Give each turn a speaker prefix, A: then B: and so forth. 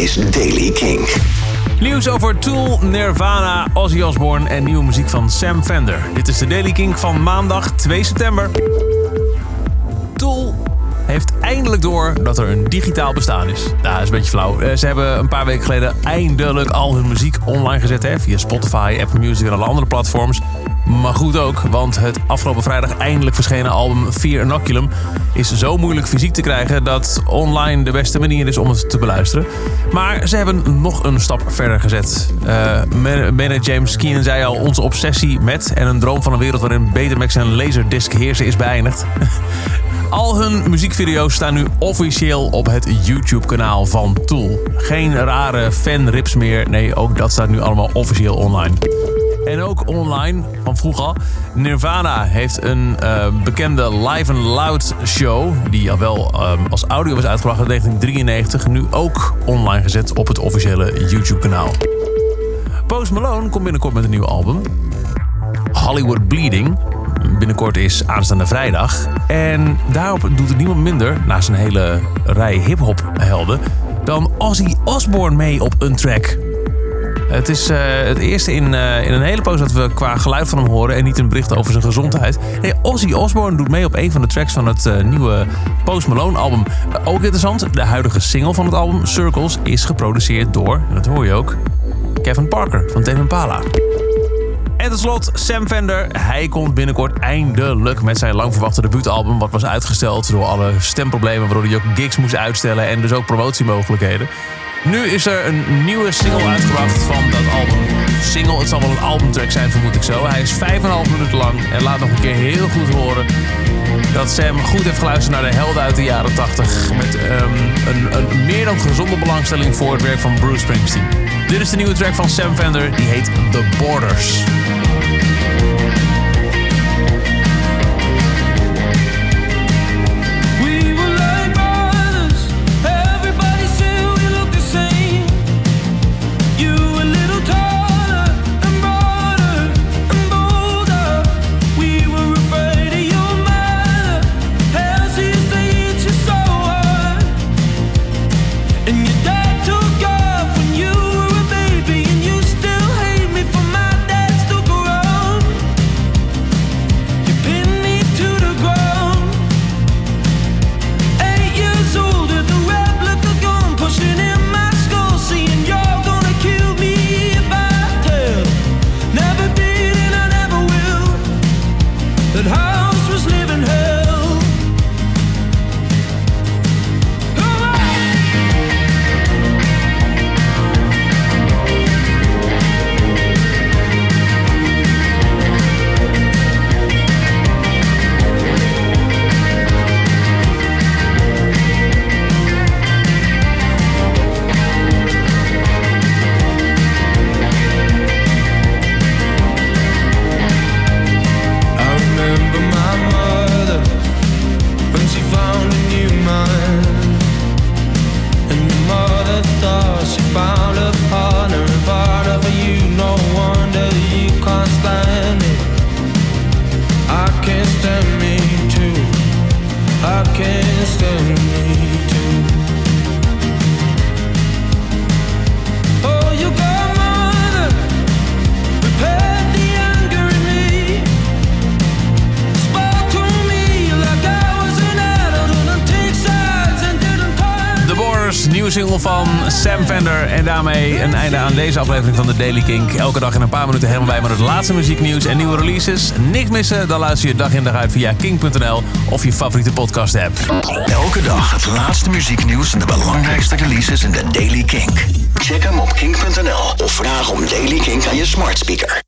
A: is Daily King.
B: Nieuws over Tool, Nirvana, Ozzy Osbourne en nieuwe muziek van Sam Fender. Dit is de Daily King van maandag 2 september. Tool heeft eindelijk door dat er een digitaal bestaan is. Nou, dat is een beetje flauw. Eh, Ze hebben een paar weken geleden eindelijk al hun muziek online gezet. Hè, via Spotify, Apple Music en alle andere platforms. Maar goed ook, want het afgelopen vrijdag eindelijk verschenen album Fear Inoculum is zo moeilijk fysiek te krijgen dat online de beste manier is om het te beluisteren. Maar ze hebben nog een stap verder gezet. Uh, Maynard James Keenan zei al, onze obsessie met en een droom van een wereld waarin Betamax en Laserdisc heersen is beëindigd. Al hun muziekvideo's staan nu officieel op het YouTube-kanaal van Tool. Geen rare fanrips meer. Nee, ook dat staat nu allemaal officieel online. En ook online, van vroeger. Nirvana heeft een uh, bekende Live and Loud show... die al wel um, als audio was uitgebracht in 1993... nu ook online gezet op het officiële YouTube-kanaal. Post Malone komt binnenkort met een nieuw album. Hollywood Bleeding binnenkort is aanstaande vrijdag. En daarop doet het niemand minder, naast een hele rij hip-hop helden, dan Ozzy Osbourne mee op een track. Het is uh, het eerste in, uh, in een hele poos dat we qua geluid van hem horen en niet een bericht over zijn gezondheid. Nee, Ozzy Osbourne doet mee op een van de tracks van het uh, nieuwe Post Malone album. ook interessant, de huidige single van het album, Circles, is geproduceerd door, en dat hoor je ook, Kevin Parker van Tame Impala. En slot, Sam Fender. Hij komt binnenkort eindelijk met zijn lang verwachte debuutalbum... wat was uitgesteld door alle stemproblemen... waardoor hij ook gigs moest uitstellen en dus ook promotiemogelijkheden. Nu is er een nieuwe single uitgebracht van dat album. Single, het zal wel een albumtrack zijn, vermoed ik zo. Hij is 5,5 minuten lang en laat nog een keer heel goed horen... dat Sam goed heeft geluisterd naar de helden uit de jaren 80... met um, een, een meer dan gezonde belangstelling voor het werk van Bruce Springsteen. Dit is de nieuwe track van Sam Fender, die heet The Borders. Single van Sam Fender. En daarmee een einde aan deze aflevering van de Daily Kink. Elke dag in een paar minuten helemaal bij met het laatste muzieknieuws en nieuwe releases. Niks missen, dan luister je dag in dag uit via kink.nl of je favoriete podcast app.
A: Elke dag het laatste muzieknieuws en de belangrijkste releases in de Daily Kink. Check hem op kink.nl of vraag om Daily Kink aan je smart speaker.